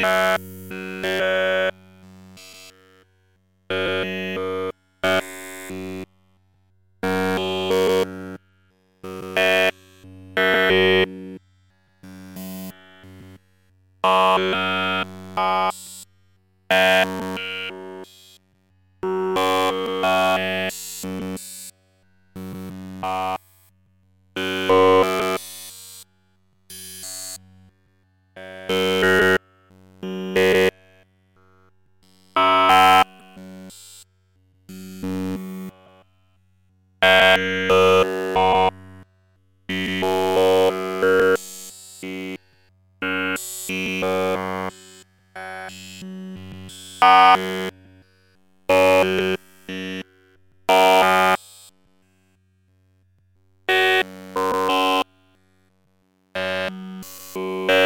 Yeah. Uh...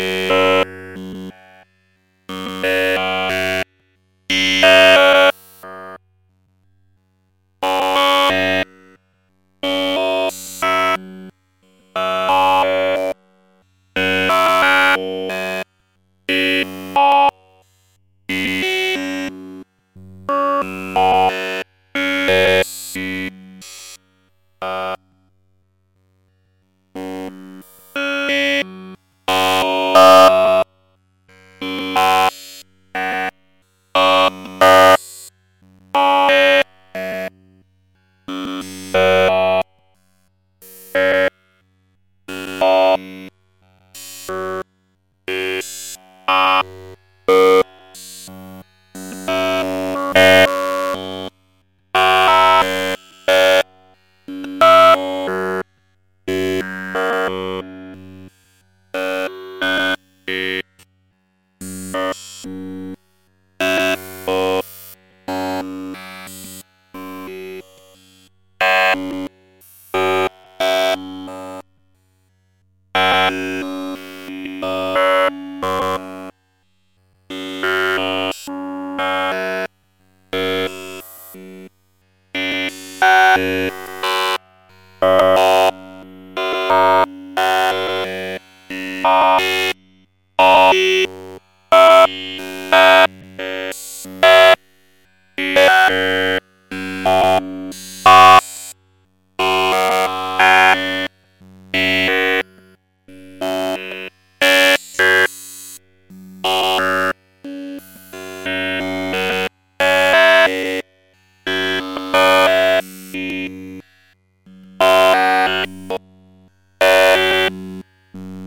Thank you.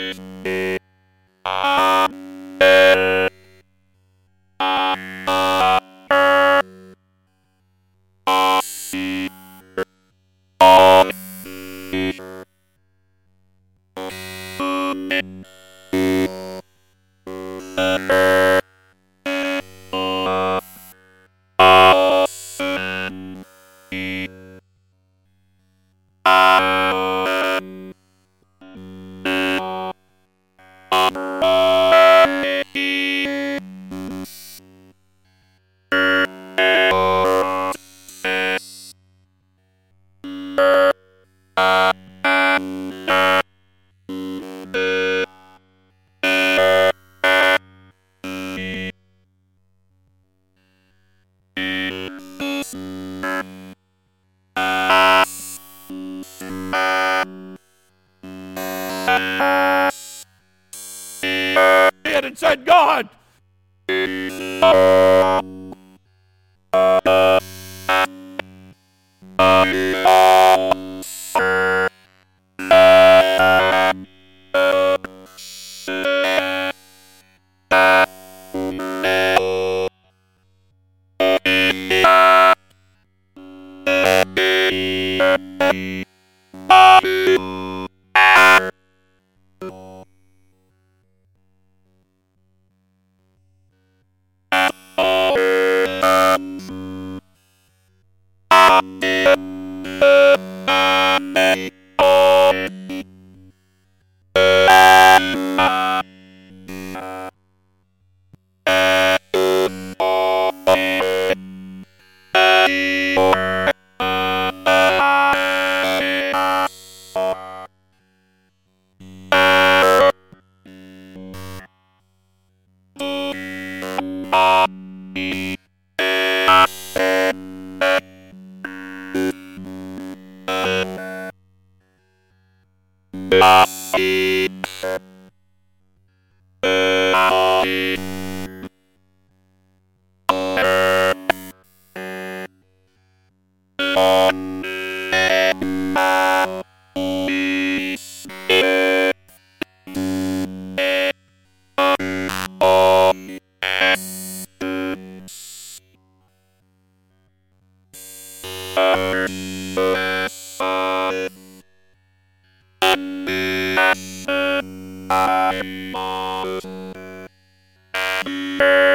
and said, God, Yeah.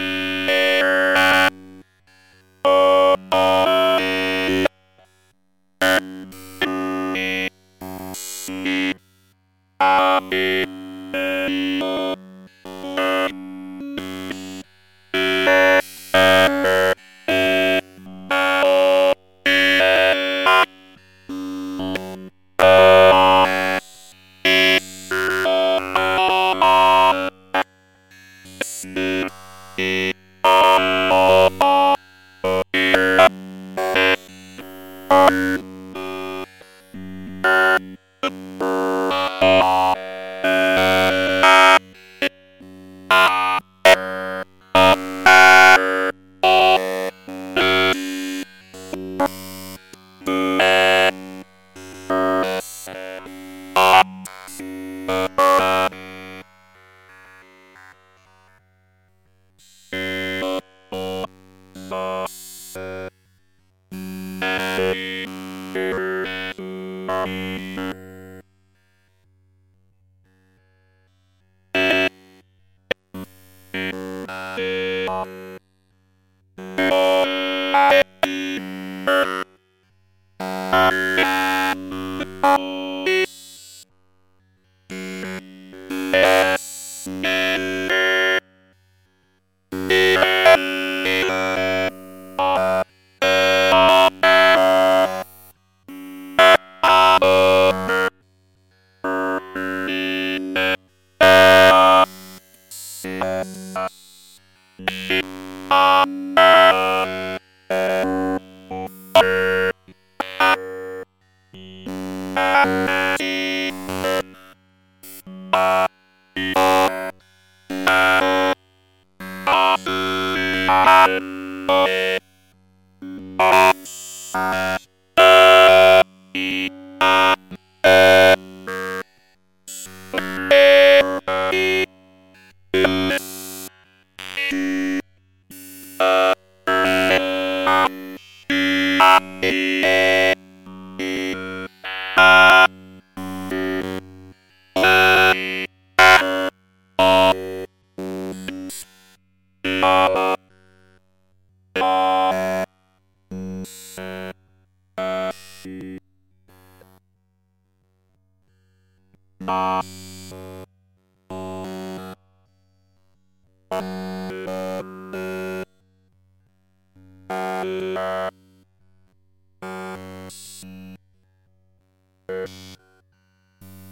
up.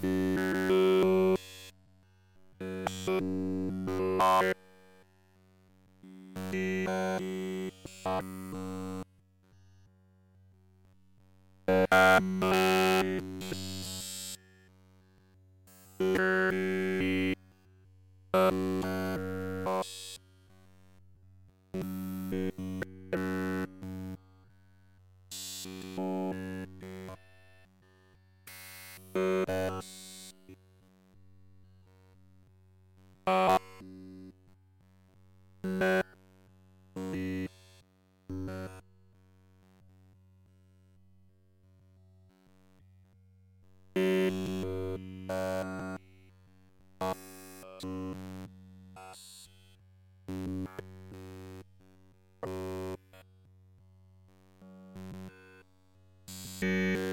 Thank you. Bye.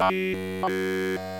Bye.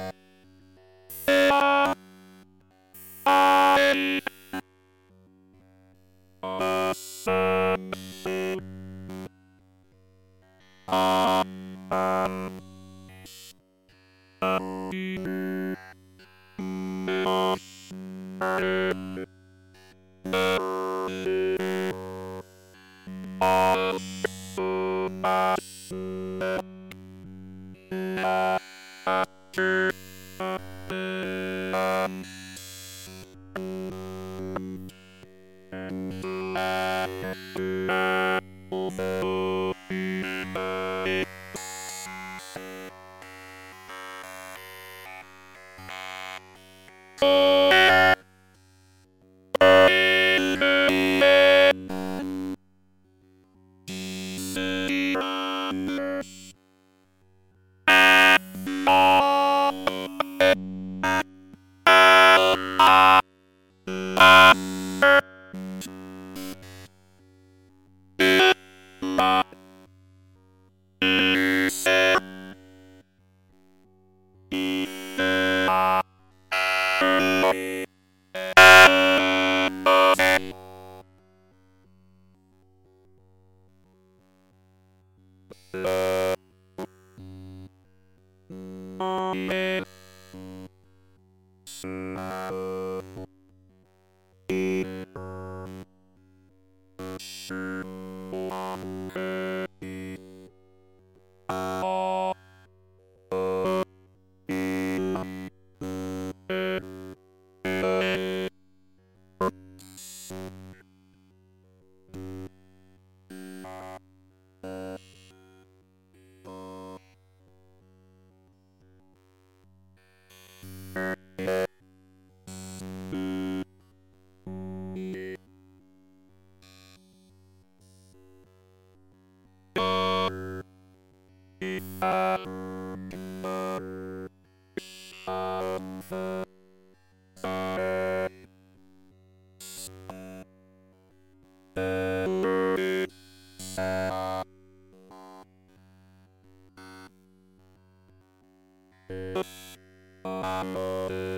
Música